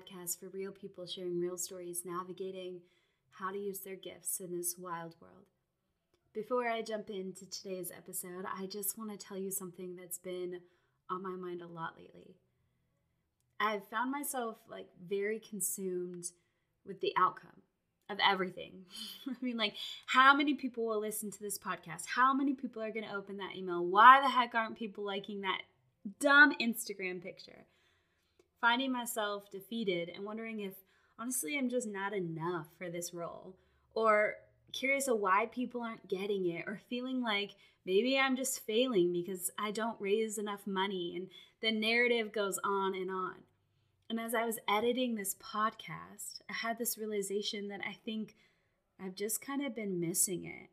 podcast for real people sharing real stories, navigating how to use their gifts in this wild world. Before I jump into today's episode, I just want to tell you something that's been on my mind a lot lately. I've found myself like very consumed with the outcome of everything. I mean, like, how many people will listen to this podcast? How many people are going to open that email? Why the heck aren't people liking that dumb Instagram picture? Finding myself defeated and wondering if honestly I'm just not enough for this role, or curious of why people aren't getting it, or feeling like maybe I'm just failing because I don't raise enough money, and the narrative goes on and on. And as I was editing this podcast, I had this realization that I think I've just kind of been missing it.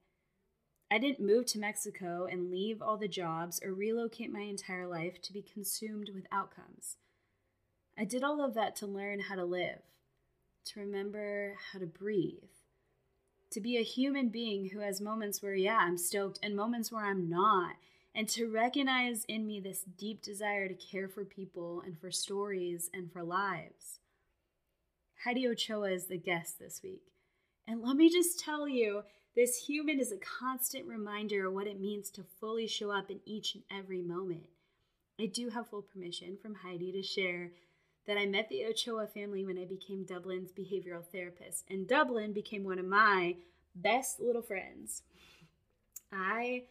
I didn't move to Mexico and leave all the jobs or relocate my entire life to be consumed with outcomes. I did all of that to learn how to live, to remember how to breathe, to be a human being who has moments where, yeah, I'm stoked and moments where I'm not, and to recognize in me this deep desire to care for people and for stories and for lives. Heidi Ochoa is the guest this week. And let me just tell you, this human is a constant reminder of what it means to fully show up in each and every moment. I do have full permission from Heidi to share that I met the Ochoa family when I became Dublin's behavioral therapist, and Dublin became one of my best little friends. I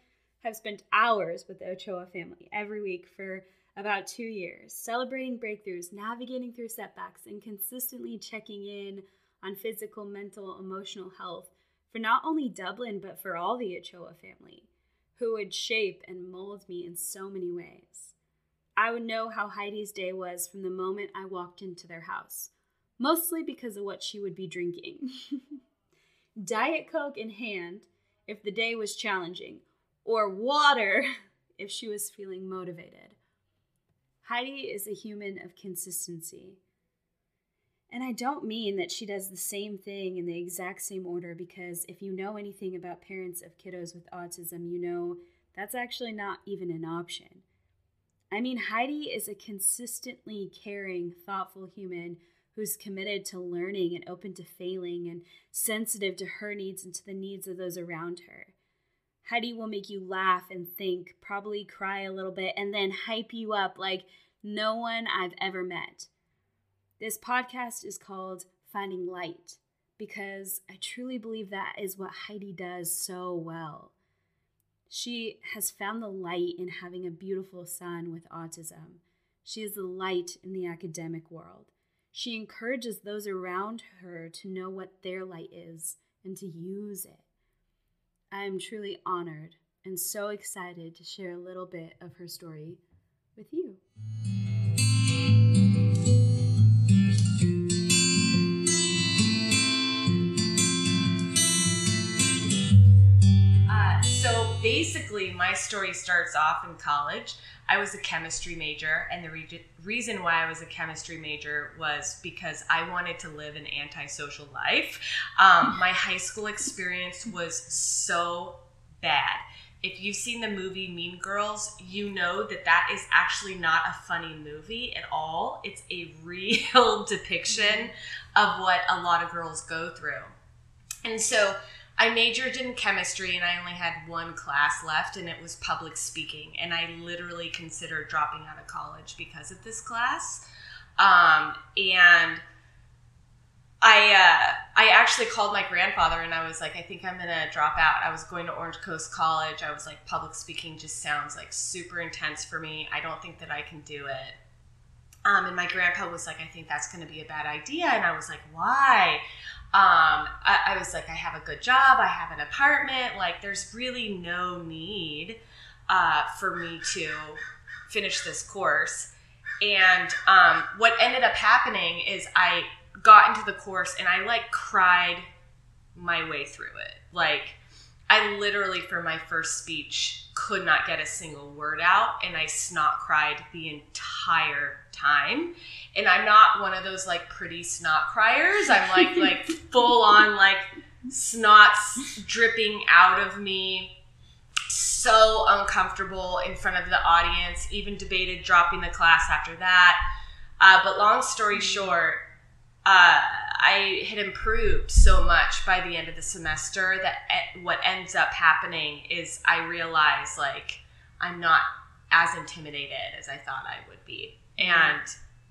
have spent hours with the Ochoa family every week for about two years, celebrating breakthroughs, navigating through setbacks, and consistently checking in on physical, mental, emotional health for not only Dublin, but for all the Ochoa family, who would shape and mold me in so many ways. I would know how Heidi's day was from the moment I walked into their house, mostly because of what she would be drinking. Diet Coke in hand if the day was challenging, or water if she was feeling motivated. Heidi is a human of consistency. And I don't mean that she does the same thing in the exact same order because if you know anything about parents of kiddos with autism, you know that's actually not even an option. I mean, Heidi is a consistently caring, thoughtful human who's committed to learning and open to failing and sensitive to her needs and to the needs of those around her. Heidi will make you laugh and think, probably cry a little bit, and then hype you up like no one I've ever met. This podcast is called Finding Light because I truly believe that is what Heidi does so well. She has found the light in having a beautiful son with autism. She is the light in the academic world. She encourages those around her to know what their light is and to use it. I am truly honored and so excited to share a little bit of her story with you. Basically, my story starts off in college. I was a chemistry major, and the re- reason why I was a chemistry major was because I wanted to live an antisocial life. Um, my high school experience was so bad. If you've seen the movie Mean Girls, you know that that is actually not a funny movie at all. It's a real depiction of what a lot of girls go through. And so I majored in chemistry and I only had one class left, and it was public speaking. And I literally considered dropping out of college because of this class. Um, and I uh, I actually called my grandfather and I was like, I think I'm gonna drop out. I was going to Orange Coast College. I was like, public speaking just sounds like super intense for me. I don't think that I can do it. Um, and my grandpa was like, I think that's gonna be a bad idea. And I was like, why? Um, I, I was like, I have a good job, I have an apartment. Like, there's really no need uh, for me to finish this course. And um, what ended up happening is I got into the course and I like cried my way through it. Like, I literally, for my first speech, could not get a single word out, and I snot cried the entire time. And I'm not one of those like pretty snot criers. I'm like like full on like snots dripping out of me. So uncomfortable in front of the audience. Even debated dropping the class after that. Uh, but long story short, uh, I had improved so much by the end of the semester that what ends up happening is I realize like I'm not as intimidated as I thought I would be. And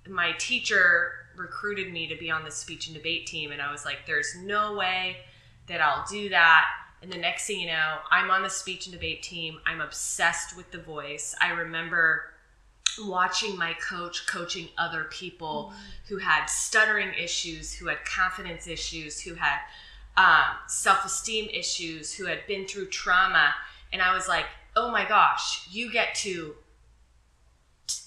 my teacher recruited me to be on the speech and debate team, and I was like, there's no way that I'll do that. And the next thing you know, I'm on the speech and debate team. I'm obsessed with the voice. I remember watching my coach coaching other people mm-hmm. who had stuttering issues, who had confidence issues, who had um, self esteem issues, who had been through trauma. And I was like, oh my gosh, you get to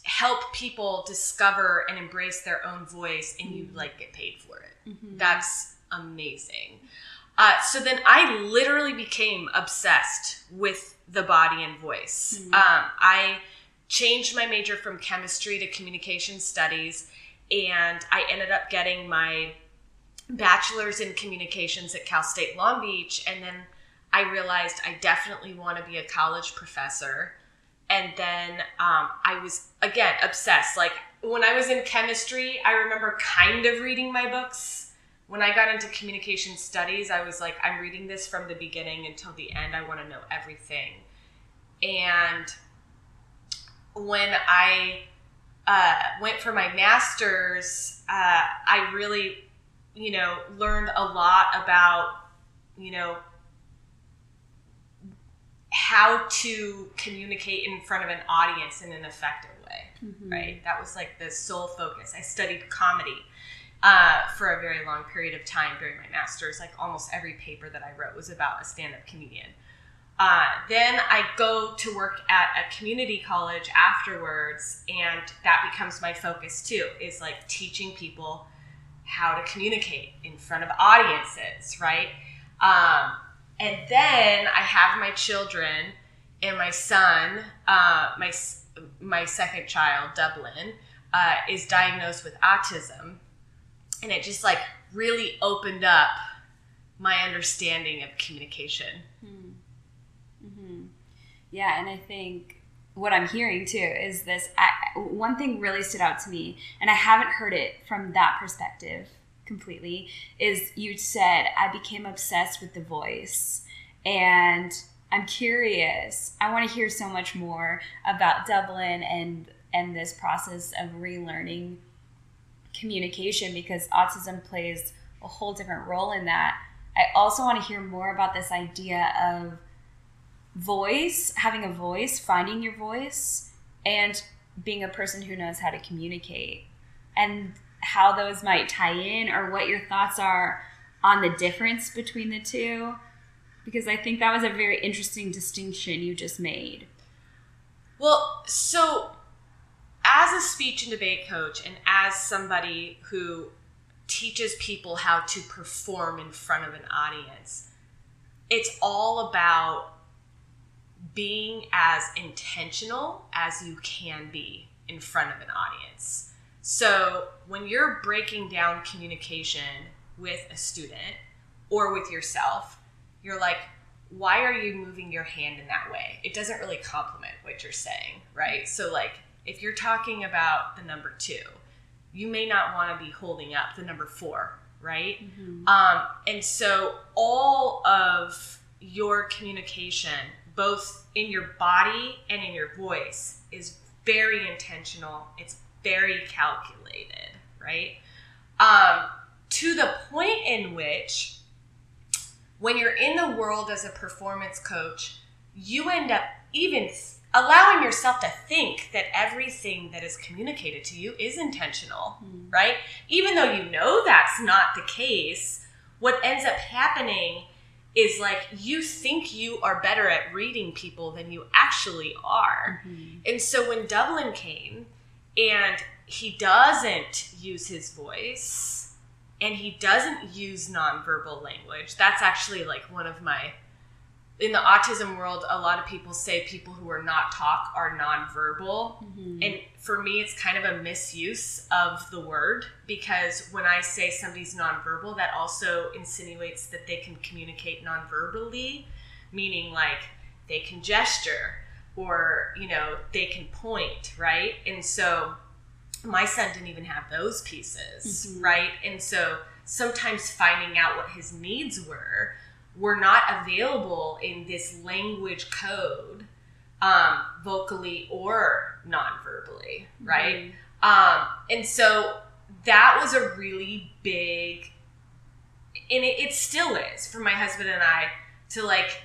help people discover and embrace their own voice and you mm-hmm. like get paid for it. Mm-hmm. That's amazing. Uh, so then I literally became obsessed with the body and voice. Mm-hmm. Um, I changed my major from chemistry to communication studies, and I ended up getting my bachelor's in communications at Cal State Long Beach. And then I realized I definitely want to be a college professor. And then um, I was, again, obsessed. Like when I was in chemistry, I remember kind of reading my books. When I got into communication studies, I was like, I'm reading this from the beginning until the end. I want to know everything. And when I uh, went for my master's, uh, I really, you know, learned a lot about, you know, how to communicate in front of an audience in an effective way, mm-hmm. right? That was like the sole focus. I studied comedy uh, for a very long period of time during my master's. Like almost every paper that I wrote was about a stand up comedian. Uh, then I go to work at a community college afterwards, and that becomes my focus too. Is like teaching people how to communicate in front of audiences, right? Um, and then I have my children, and my son, uh, my my second child, Dublin, uh, is diagnosed with autism, and it just like really opened up my understanding of communication. Hmm. Yeah, and I think what I'm hearing too is this I, one thing really stood out to me, and I haven't heard it from that perspective completely. Is you said I became obsessed with the voice, and I'm curious. I want to hear so much more about Dublin and and this process of relearning communication because autism plays a whole different role in that. I also want to hear more about this idea of voice, having a voice, finding your voice, and being a person who knows how to communicate, and how those might tie in, or what your thoughts are on the difference between the two. Because I think that was a very interesting distinction you just made. Well, so as a speech and debate coach, and as somebody who teaches people how to perform in front of an audience, it's all about being as intentional as you can be in front of an audience. So when you're breaking down communication with a student or with yourself, you're like, why are you moving your hand in that way? It doesn't really complement what you're saying, right? So, like, if you're talking about the number two, you may not want to be holding up the number four, right? Mm-hmm. Um, and so, all of your communication both in your body and in your voice is very intentional. It's very calculated, right? Um, to the point in which, when you're in the world as a performance coach, you end up even allowing yourself to think that everything that is communicated to you is intentional, mm. right? Even though you know that's not the case, what ends up happening is like you think you are better at reading people than you actually are. Mm-hmm. And so when Dublin came and he doesn't use his voice and he doesn't use nonverbal language, that's actually like one of my in the autism world, a lot of people say people who are not talk are nonverbal. Mm-hmm. And for me, it's kind of a misuse of the word because when I say somebody's nonverbal, that also insinuates that they can communicate nonverbally, meaning like they can gesture or, you know, they can point, right? And so my son didn't even have those pieces, Mhm. right? And so sometimes finding out what his needs were were not available in this language code, um, vocally or non-verbally, right? Um, and so that was a really big, and it, it still is for my husband and I to like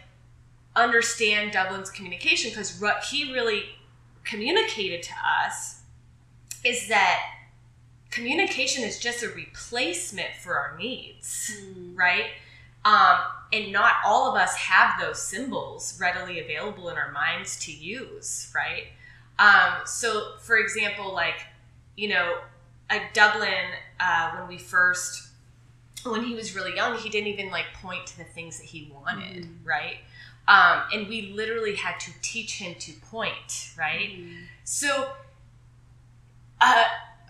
understand Dublin's communication because what he really communicated to us is that communication is just a replacement for our needs, Mhm. right? Um, and not all of us have those symbols readily available in our minds to use, right? Um, so, for example, like, you know, at Dublin, uh, when we first, when he was really young, he didn't even like point to the things that he wanted, Mhm. right? Um, and we literally had to teach him to point, right? Mhm. So, uh,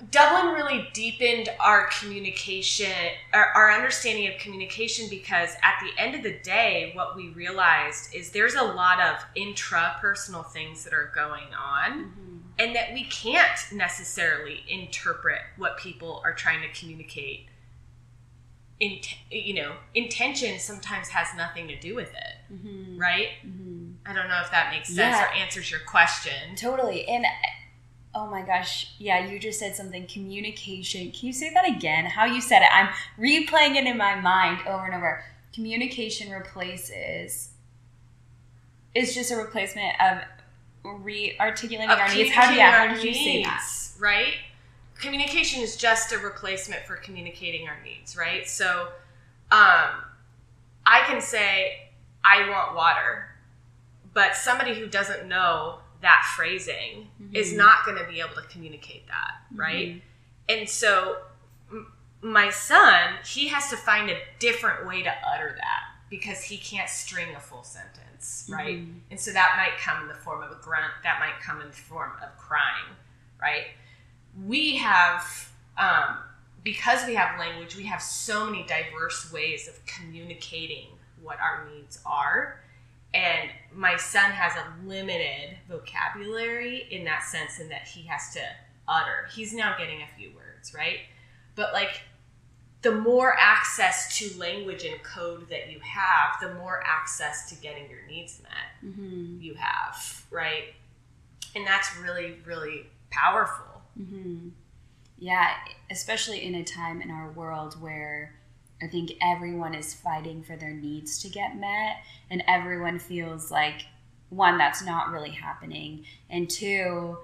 Dublin really deepened our communication, our, our understanding of communication, because at the end of the day, what we realized is there's a lot of intrapersonal things that are going on, Mhm. and that we can't necessarily interpret what people are trying to communicate. In, you know, intention sometimes has nothing to do with it, Mhm. right? Mhm. I don't know if that makes sense Yeah. or answers your question. Totally. And oh my gosh, yeah, you just said something communication. Can you say that again? How you said it. I'm replaying it in my mind over and over. Communication replaces is just a replacement of re-articulating of our needs. How do you, how did you say that? Right? Communication is just a replacement for communicating our needs, right? So, um, I can say, I want water, but somebody who doesn't know that phrasing is Mm-hmm. Mhm. not going to be able to communicate that, right? Mhm. And so, m- my son, he has to find a different way to utter that because he can't string a full sentence, right? Mhm. And so that might come in the form of a grunt, that might come in the form of crying, right? We have, um, because we have language, we have so many diverse ways of communicating what our needs are. And my son has a limited vocabulary in that sense, in that he has to utter. He's now getting a few words, right? But like, the more access to language and code that you have, the more access to getting your needs met Mhm. you have, right? And that's really, really powerful. Mhm. Yeah, especially in a time in our world where I think everyone is fighting for their needs to get met, and everyone feels like one, that's not really happening, and two,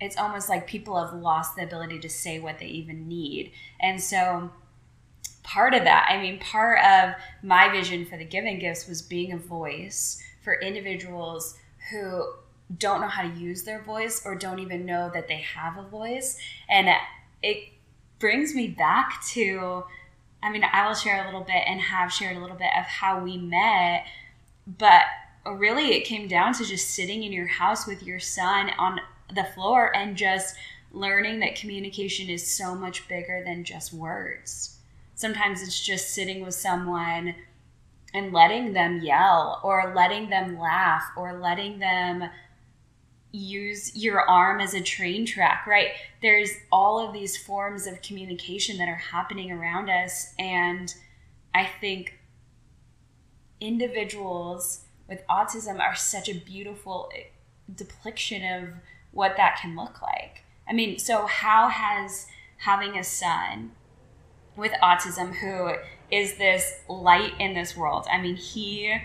it's almost like people have lost the ability to say what they even need. And so, part of that, I mean, part of my vision for the Giving Gifts was being a voice for individuals who don't know how to use their voice or don't even know that they have a voice. And it brings me back to, I mean, I will share a little bit and have shared a little bit of how we met, but really it came down to just sitting in your house with your son on the floor and just learning that communication is so much bigger than just words. Sometimes it's just sitting with someone and letting them yell or letting them laugh or letting them use your arm as a train track, right? There's all of these forms of communication that are happening around us. And I think individuals with autism are such a beautiful eh, depiction of what that can look like. I mean, so how has having a son with autism who is this light in this world? I mean, he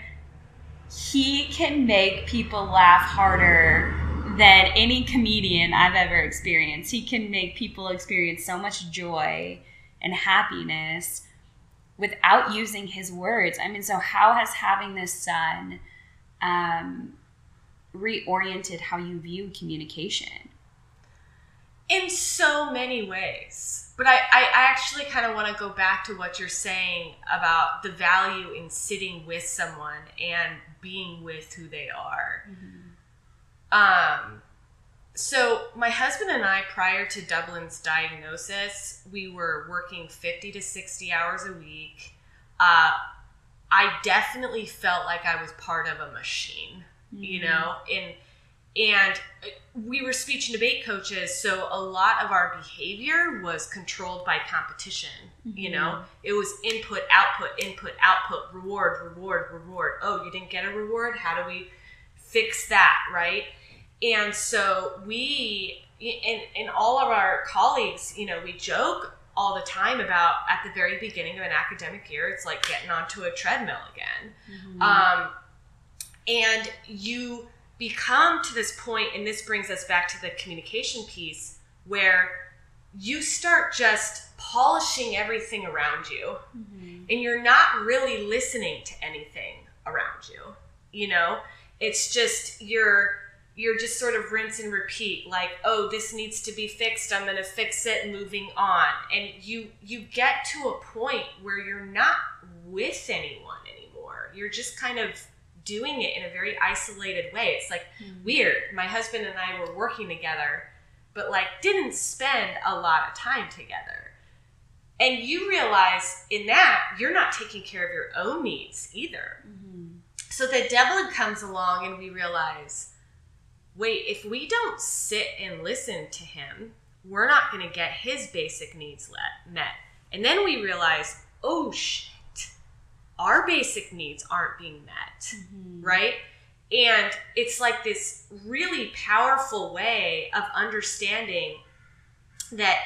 he can make people laugh harder than any comedian I've ever experienced. He can make people experience so much joy and happiness without using his words. I mean, so how has having this son um, reoriented how you view communication? In so many ways. But I, I I actually kind of want to go back to what you're saying about the value in sitting with someone and being with who they are. Um, so my husband and I, prior to Dublin's diagnosis, we were working 50 to 60 hours a week. Uh, I definitely felt like I was part of a machine, you know, and and uh, we were speech and debate coaches, so a lot of our behavior was controlled by competition. Mm-hmm. You know, it was input, output, input, output, reward, reward, reward. Oh, you didn't get a reward? How do we fix that, right? And so we, and, and all of our colleagues, you know, we joke all the time about at the very beginning of an academic year, it's like getting onto a treadmill again. Mm-hmm. Um, and you become to this point, and this brings us back to the communication piece, where you start just polishing everything around you, mm-hmm. and you're not really listening to anything around you. You know, it's just you're you're just sort of rinse and repeat like oh this needs to be fixed i'm going to fix it moving on. And you you get to a point where you're not with anyone anymore. You're just kind of doing it in a very isolated way. It's like mm-hmm. weird. My husband and i were working together but like didn't spend a lot of time together. And you realize in that you're not taking care of your own needs either. Mm-hmm. so Dublin comes along and we realize wait, if we don't sit and listen to him, we're not going to get his basic needs met. And then we realize, oh shit, our basic needs aren't being met, mm-hmm. right? And it's like this really powerful way of understanding that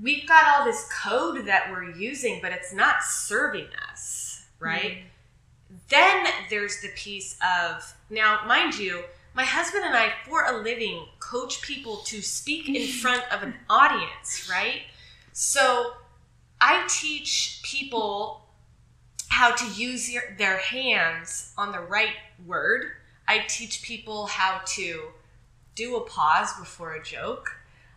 we've got all this code that we're using, but it's not serving us, right? Mm-hmm. Then there's the piece of, now, mind you, my husband and I, for a living, coach people to speak in front of an audience, right? So I teach people how to use your, their hands on the right word. I teach people how to do a pause before a joke.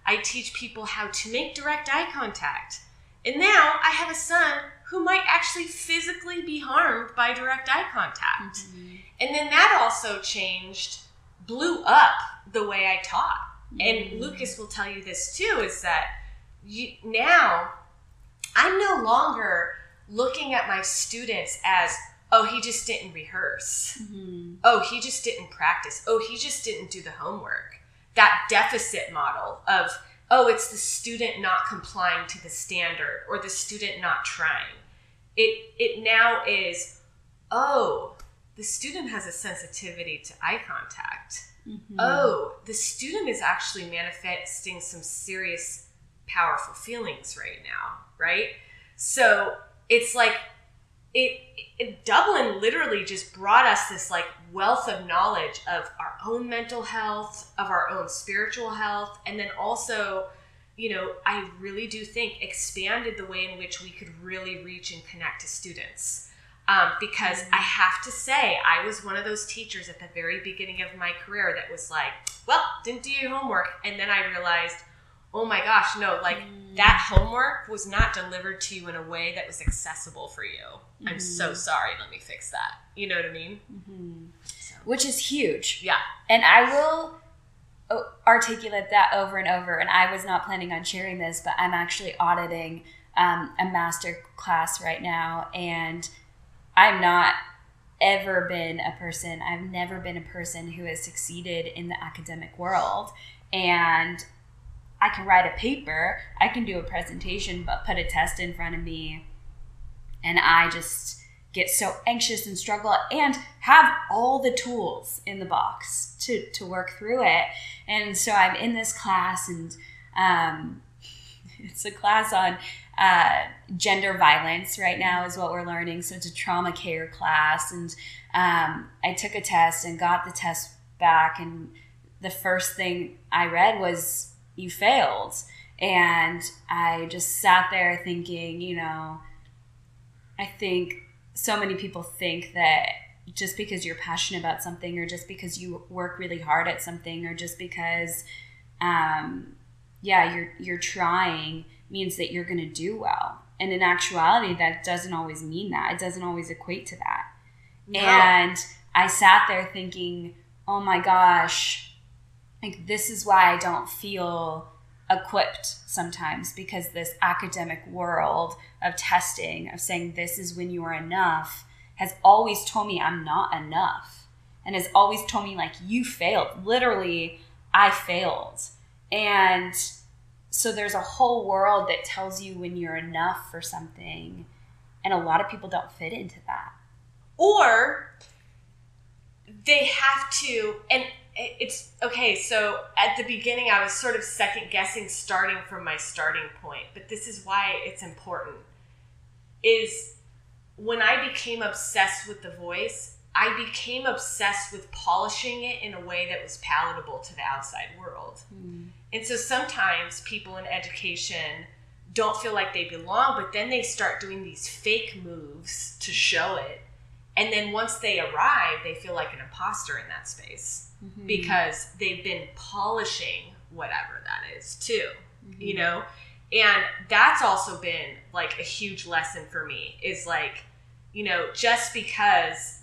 I teach people how to make direct eye contact. And now I have a son who might actually physically be harmed by direct eye contact. Mm-hmm. And then that also changed blew up the way I taught. Mm-hmm. And Lucas will tell you this too is that you, now I'm no longer looking at my students as, oh, he just didn't rehearse. Mm-hmm. Oh, he just didn't practice. Oh, he just didn't do the homework. That deficit model of, oh, it's the student not complying to the standard or the student not trying. It, it now is, oh, the student has a sensitivity to eye contact. Mm-hmm. Oh, the student is actually manifesting some serious, powerful feelings right now, right? So it's like it, it, Dublin literally just brought us this like wealth of knowledge of our own mental health, of our own spiritual health, and then also, you know, I really do think expanded the way in which we could really reach and connect to students um, because I have to say, I was one of those teachers at the very beginning of my career that was like, well, didn't do your homework. And then I realized, oh my gosh, no, like mm. that homework was not delivered to you in a way that was accessible for you. Mm-hmm. I'm so mm-hmm. sorry. Let me fix that. You know what I mean? Mm-hmm. So. Which is huge. Yeah. And I will oh, articulate that over and over. And I was not planning on sharing this, but I'm actually auditing um, a master class right now. And I've not ever been a person, I've never been a person who has succeeded in the academic world. And I can write a paper, I can do a presentation, but put a test in front of me, and I just get so anxious and struggle and have all the tools in the box to, to work through it. And so I'm in this class, and um, it's a class on uh, gender violence right now is what we're learning. So it's a trauma care class, and um, I took a test and got the test back, and the first thing I read was you failed, and I just sat there thinking, you know, I think so many people think that just because you're passionate about something, or just because you work really hard at something, or just because, um, yeah, you're you're trying means that you're going to do well. And in actuality, that doesn't always mean that. It doesn't always equate to that. No. And I sat there thinking, oh my gosh, like this is why I don't feel equipped sometimes because this academic world of testing, of saying this is when you are enough, has always told me I'm not enough. and has always told me like you failed literally i failed and so there's a whole world that tells you when you're enough for something and a lot of people don't fit into that or they have to and it's okay so at the beginning i was sort of second guessing starting from my starting point but this is why it's important is when i became obsessed with the voice i became obsessed with polishing it in a way that was palatable to the outside world mm. And so sometimes people in education don't feel like they belong but then they start doing these fake moves to show it and then once they arrive they feel like an imposter in that space mm-hmm. because they've been polishing whatever that is too mm-hmm. you know and that's also been like a huge lesson for me is like you know just because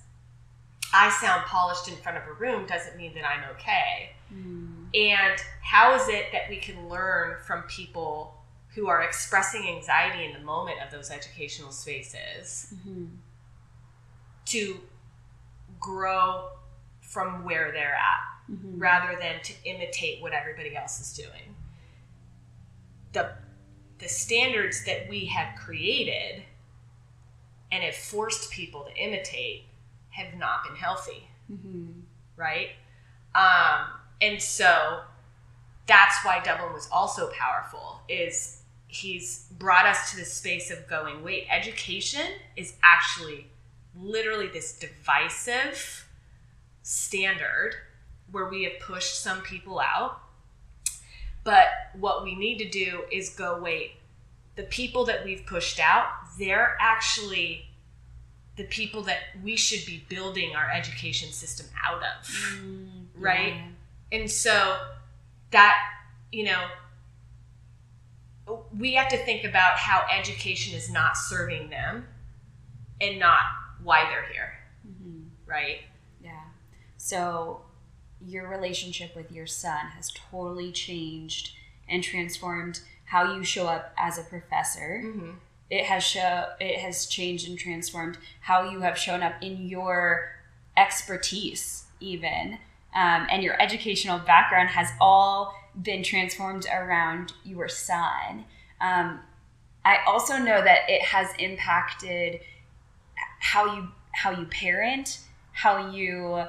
i sound polished in front of a room doesn't mean that i'm okay mm. And how is it that we can learn from people who are expressing anxiety in the moment of those educational spaces mm-hmm to grow from where they're at mm-hmm. rather than to imitate what everybody else is doing. The the standards that we have created and have forced people to imitate have not been healthy. Mm-hmm. Right? Um, and so that's why Dublin was also powerful is he's brought us to the space of going, wait, education is actually literally this divisive standard where we have pushed some people out. But what we need to do is go, wait, the people that we've pushed out, they're actually the people that we should be building our education system out of. Mm, right? Yeah. And so that, you know, we have to think about how education is not serving them and not why they're here. Mm-hmm. Right? Yeah. So your relationship with your son has totally changed and transformed how you show up as a professor. Mm-hmm. It has show it has changed and transformed how you have shown up in your expertise, even, um, and your educational background has all been transformed around your son. Um, I also know that it has impacted how you how you parent, how you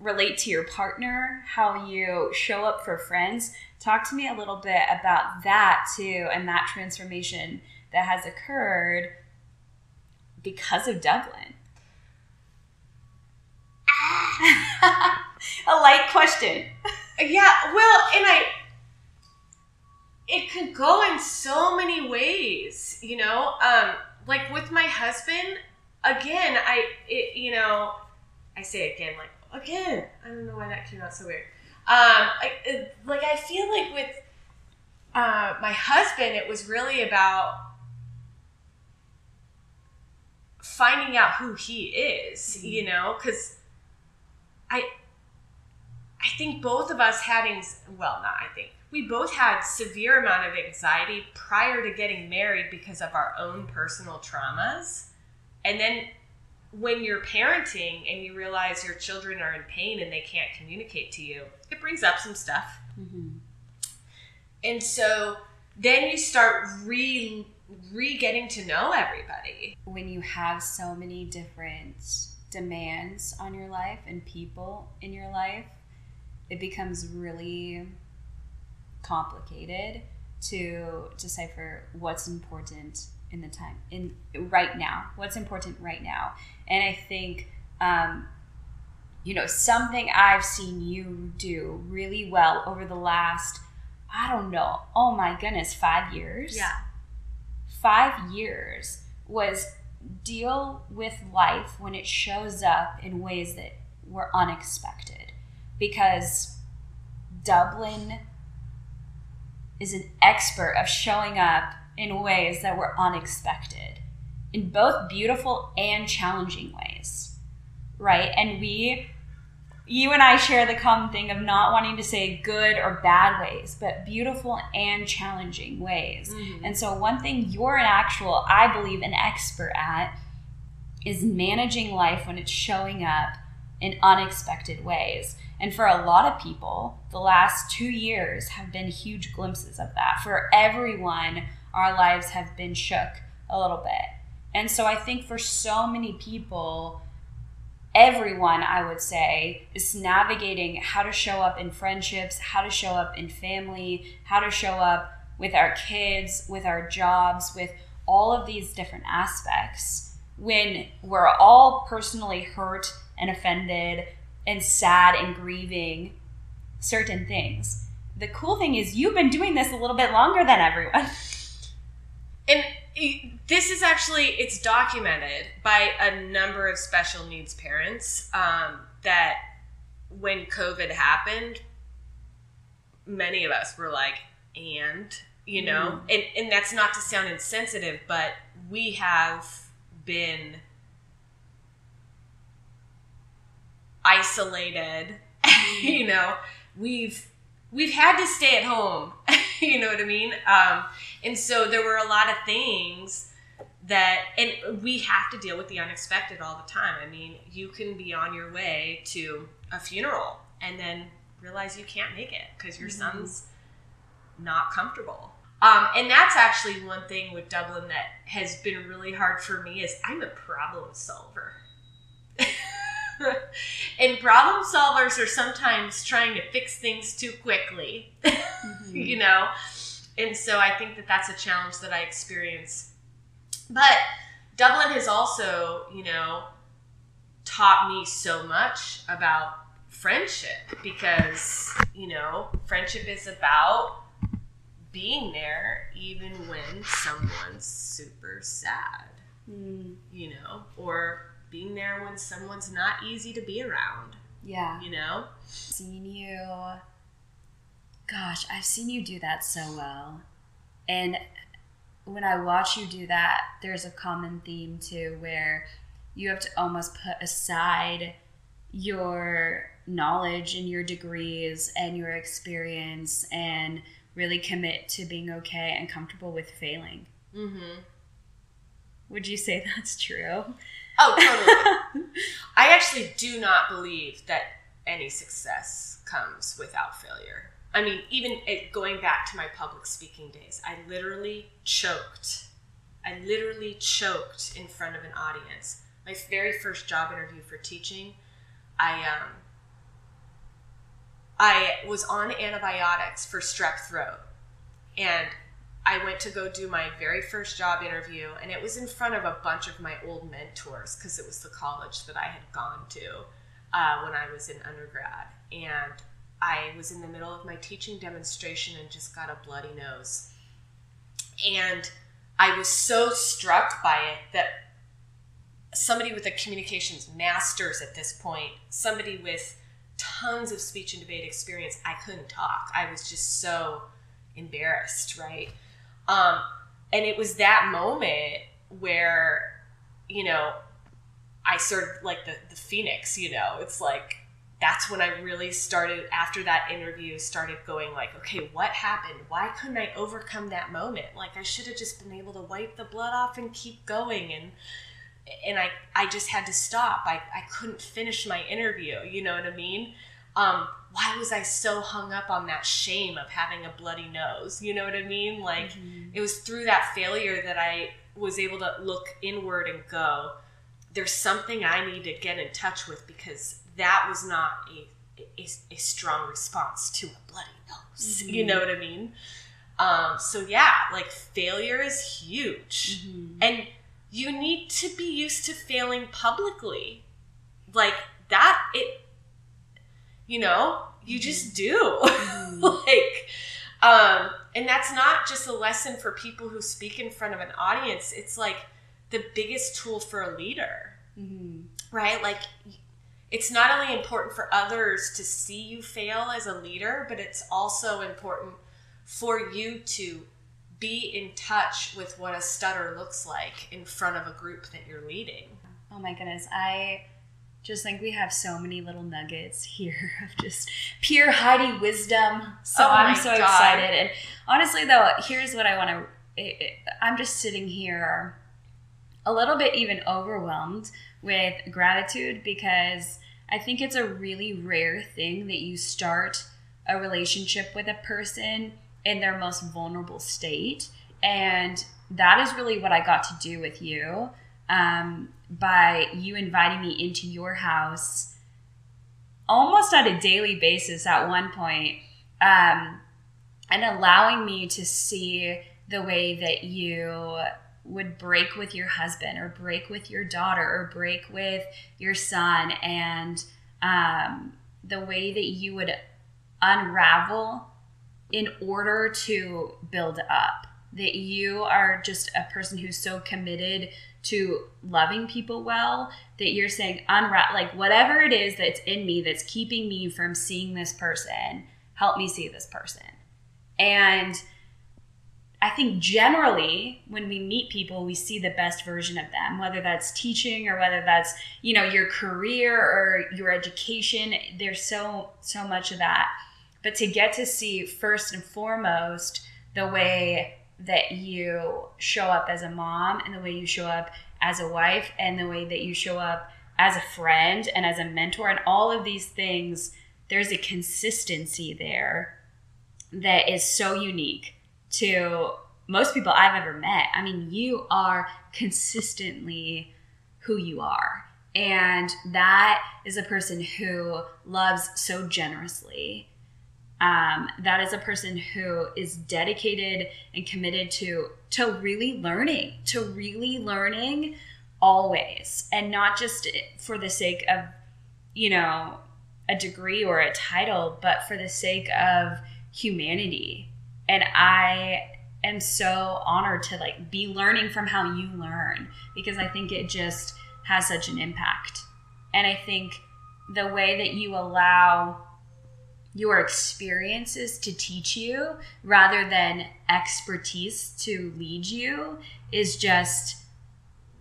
relate to your partner, how you show up for friends. Talk to me a little bit about that too and that transformation that has occurred because of Dublin. a light question. Yeah, well, and I it could go in so many ways, you know. Um like with my husband, again, I, it, you know, I say again, like, again, I don't know why that came out so weird. Um, I, it, like, I feel like with uh, my husband, it was really about finding out who he is, mm-hmm. you know, because I, I think both of us had, well, not I think, we both had severe amount of anxiety prior to getting married because of our own personal traumas and then when you're parenting and you realize your children are in pain and they can't communicate to you, it brings up some stuff. Mm-hmm. And so then you start re re getting to know everybody. When you have so many different demands on your life and people in your life, it becomes really complicated to decipher what's important in the time in right now what's important right now. And i think um, you know something i've seen you do really well over the last i don't know oh my goodness five years? Yeah. Five years was deal with life when it shows up in ways that were unexpected because dublin is an expert of showing up in ways that were unexpected, in both beautiful and challenging ways, right? And we, you and I share the common thing of not wanting to say good or bad ways, but beautiful and challenging ways. Mm-hmm. And so, one thing you're an actual, I believe, an expert at is managing life when it's showing up in unexpected ways. And for a lot of people, the last two years have been huge glimpses of that. For everyone, our lives have been shook a little bit. And so I think for so many people, everyone, I would say, is navigating how to show up in friendships, how to show up in family, how to show up with our kids, with our jobs, with all of these different aspects when we're all personally hurt and offended and sad and grieving certain things. The cool thing is, you've been doing this a little bit longer than everyone. And this is actually it's documented by a number of special needs parents um, that when COVID happened, many of us were like, and you know, mm. and and that's not to sound insensitive, but we have been isolated. you know, we've we've had to stay at home. you know what I mean? Um, and so there were a lot of things that, and we have to deal with the unexpected all the time. I mean, you can be on your way to a funeral and then realize you can't make it because your mm-hmm. son's not comfortable. Um, and that's actually one thing with Dublin that has been really hard for me is I'm a problem solver. and problem solvers are sometimes trying to fix things too quickly, mm-hmm. you know? And so I think that that's a challenge that I experience. But Dublin has also, you know, taught me so much about friendship because, you know, friendship is about being there even when someone's super sad, mm. you know, or being there when someone's not easy to be around. Yeah. You know? Seen you. Gosh, I've seen you do that so well. And when I watch you do that, there's a common theme too where you have to almost put aside your knowledge and your degrees and your experience and really commit to being okay and comfortable with failing. Mm-hmm. Would you say that's true? Oh, totally. I actually do not believe that any success comes without failure. I mean, even going back to my public speaking days, I literally choked. I literally choked in front of an audience. My very first job interview for teaching, I um, I was on antibiotics for strep throat, and I went to go do my very first job interview, and it was in front of a bunch of my old mentors because it was the college that I had gone to uh, when I was in undergrad. And I was in the middle of my teaching demonstration and just got a bloody nose. And I was so struck by it that somebody with a communications master's at this point, somebody with tons of speech and debate experience, I couldn't talk. I was just so embarrassed, right? Um, and it was that moment where, you know, I sort of like the, the phoenix, you know, it's like, that's when I really started after that interview started going like okay what happened why couldn't I overcome that moment like I should have just been able to wipe the blood off and keep going and and I I just had to stop I, I couldn't finish my interview you know what I mean um, why was I so hung up on that shame of having a bloody nose? You know what I mean? Like mm-hmm. it was through that failure that I was able to look inward and go, there's something I need to get in touch with because that was not a, a, a strong response to a bloody nose. Mm-hmm. You know what I mean? Um, so yeah, like failure is huge. Mm-hmm. And you need to be used to failing publicly. Like that, it you know you just do mm-hmm. like um and that's not just a lesson for people who speak in front of an audience it's like the biggest tool for a leader mm-hmm. right like it's not only important for others to see you fail as a leader but it's also important for you to be in touch with what a stutter looks like in front of a group that you're leading oh my goodness i just think we have so many little nuggets here of just pure Heidi wisdom. So oh I'm so God. excited. And honestly, though, here's what I want to. I'm just sitting here a little bit even overwhelmed with gratitude because I think it's a really rare thing that you start a relationship with a person in their most vulnerable state. And that is really what I got to do with you um, by you inviting me into your house almost on a daily basis at one point, um, and allowing me to see the way that you would break with your husband or break with your daughter or break with your son. And um, the way that you would unravel in order to build up that you are just a person who's so committed to loving people well that you're saying unwrap like whatever it is that's in me that's keeping me from seeing this person help me see this person. And I think generally when we meet people, we see the best version of them, whether that's teaching or whether that's, you know, your career or your education. There's so, so much of that. But to get to see first and foremost the way that you show up as a mom and the way you show up as a wife and the way that you show up as a friend and as a mentor and all of these things, there's a consistency there that is so unique to most people I've ever met. I mean, you are consistently who you are. And that is a person who loves so generously. Um, that is a person who is dedicated and committed to to really learning, to really learning always, and not just for the sake of, you know, a degree or a title, but for the sake of humanity and I am so honored to like be learning from how you learn because I think it just has such an impact. And I think the way that you allow your experiences to teach you rather than expertise to lead you is just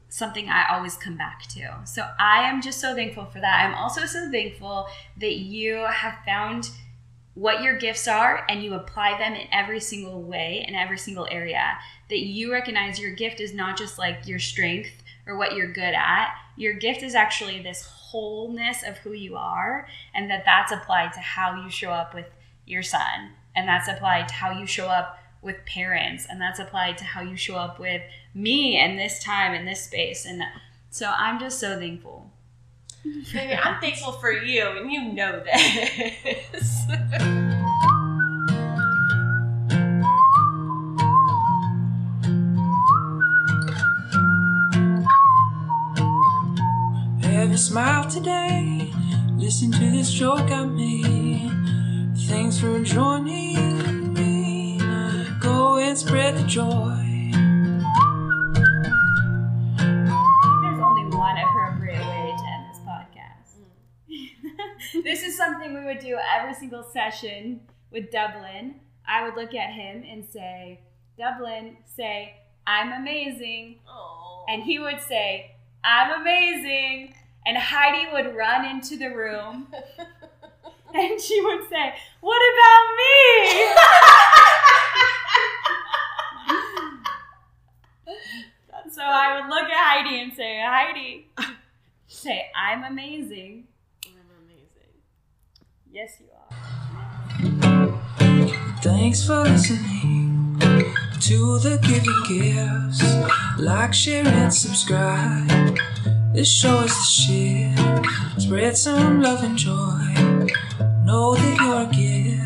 something I always come back to. So I am just so thankful for that. I'm also so thankful that you have found what your gifts are and you apply them in every single way in every single area that you recognize your gift is not just like your strength or what you're good at. Your gift is actually this wholeness of who you are and that that's applied to how you show up with your son. And that's applied to how you show up with parents. And that's applied to how you show up with me and this time and this space. And so i'm just so thankful Baby, I'm thankful for you, and you know this. Every smile today, listen to this joke I made. Thanks for joining me. Go and spread the joy. Something we would do every single session with Dublin. I would look at him and say, Dublin, say, I'm amazing. Oh. And he would say, I'm amazing. And Heidi would run into the room and she would say, What about me? so I would look at Heidi and say, Heidi, say, I'm amazing. Yes, you are. Thanks for listening to the Giving Gifts. Like, share, and subscribe. This show is the shit. Spread some love and joy. Know that you're a gift.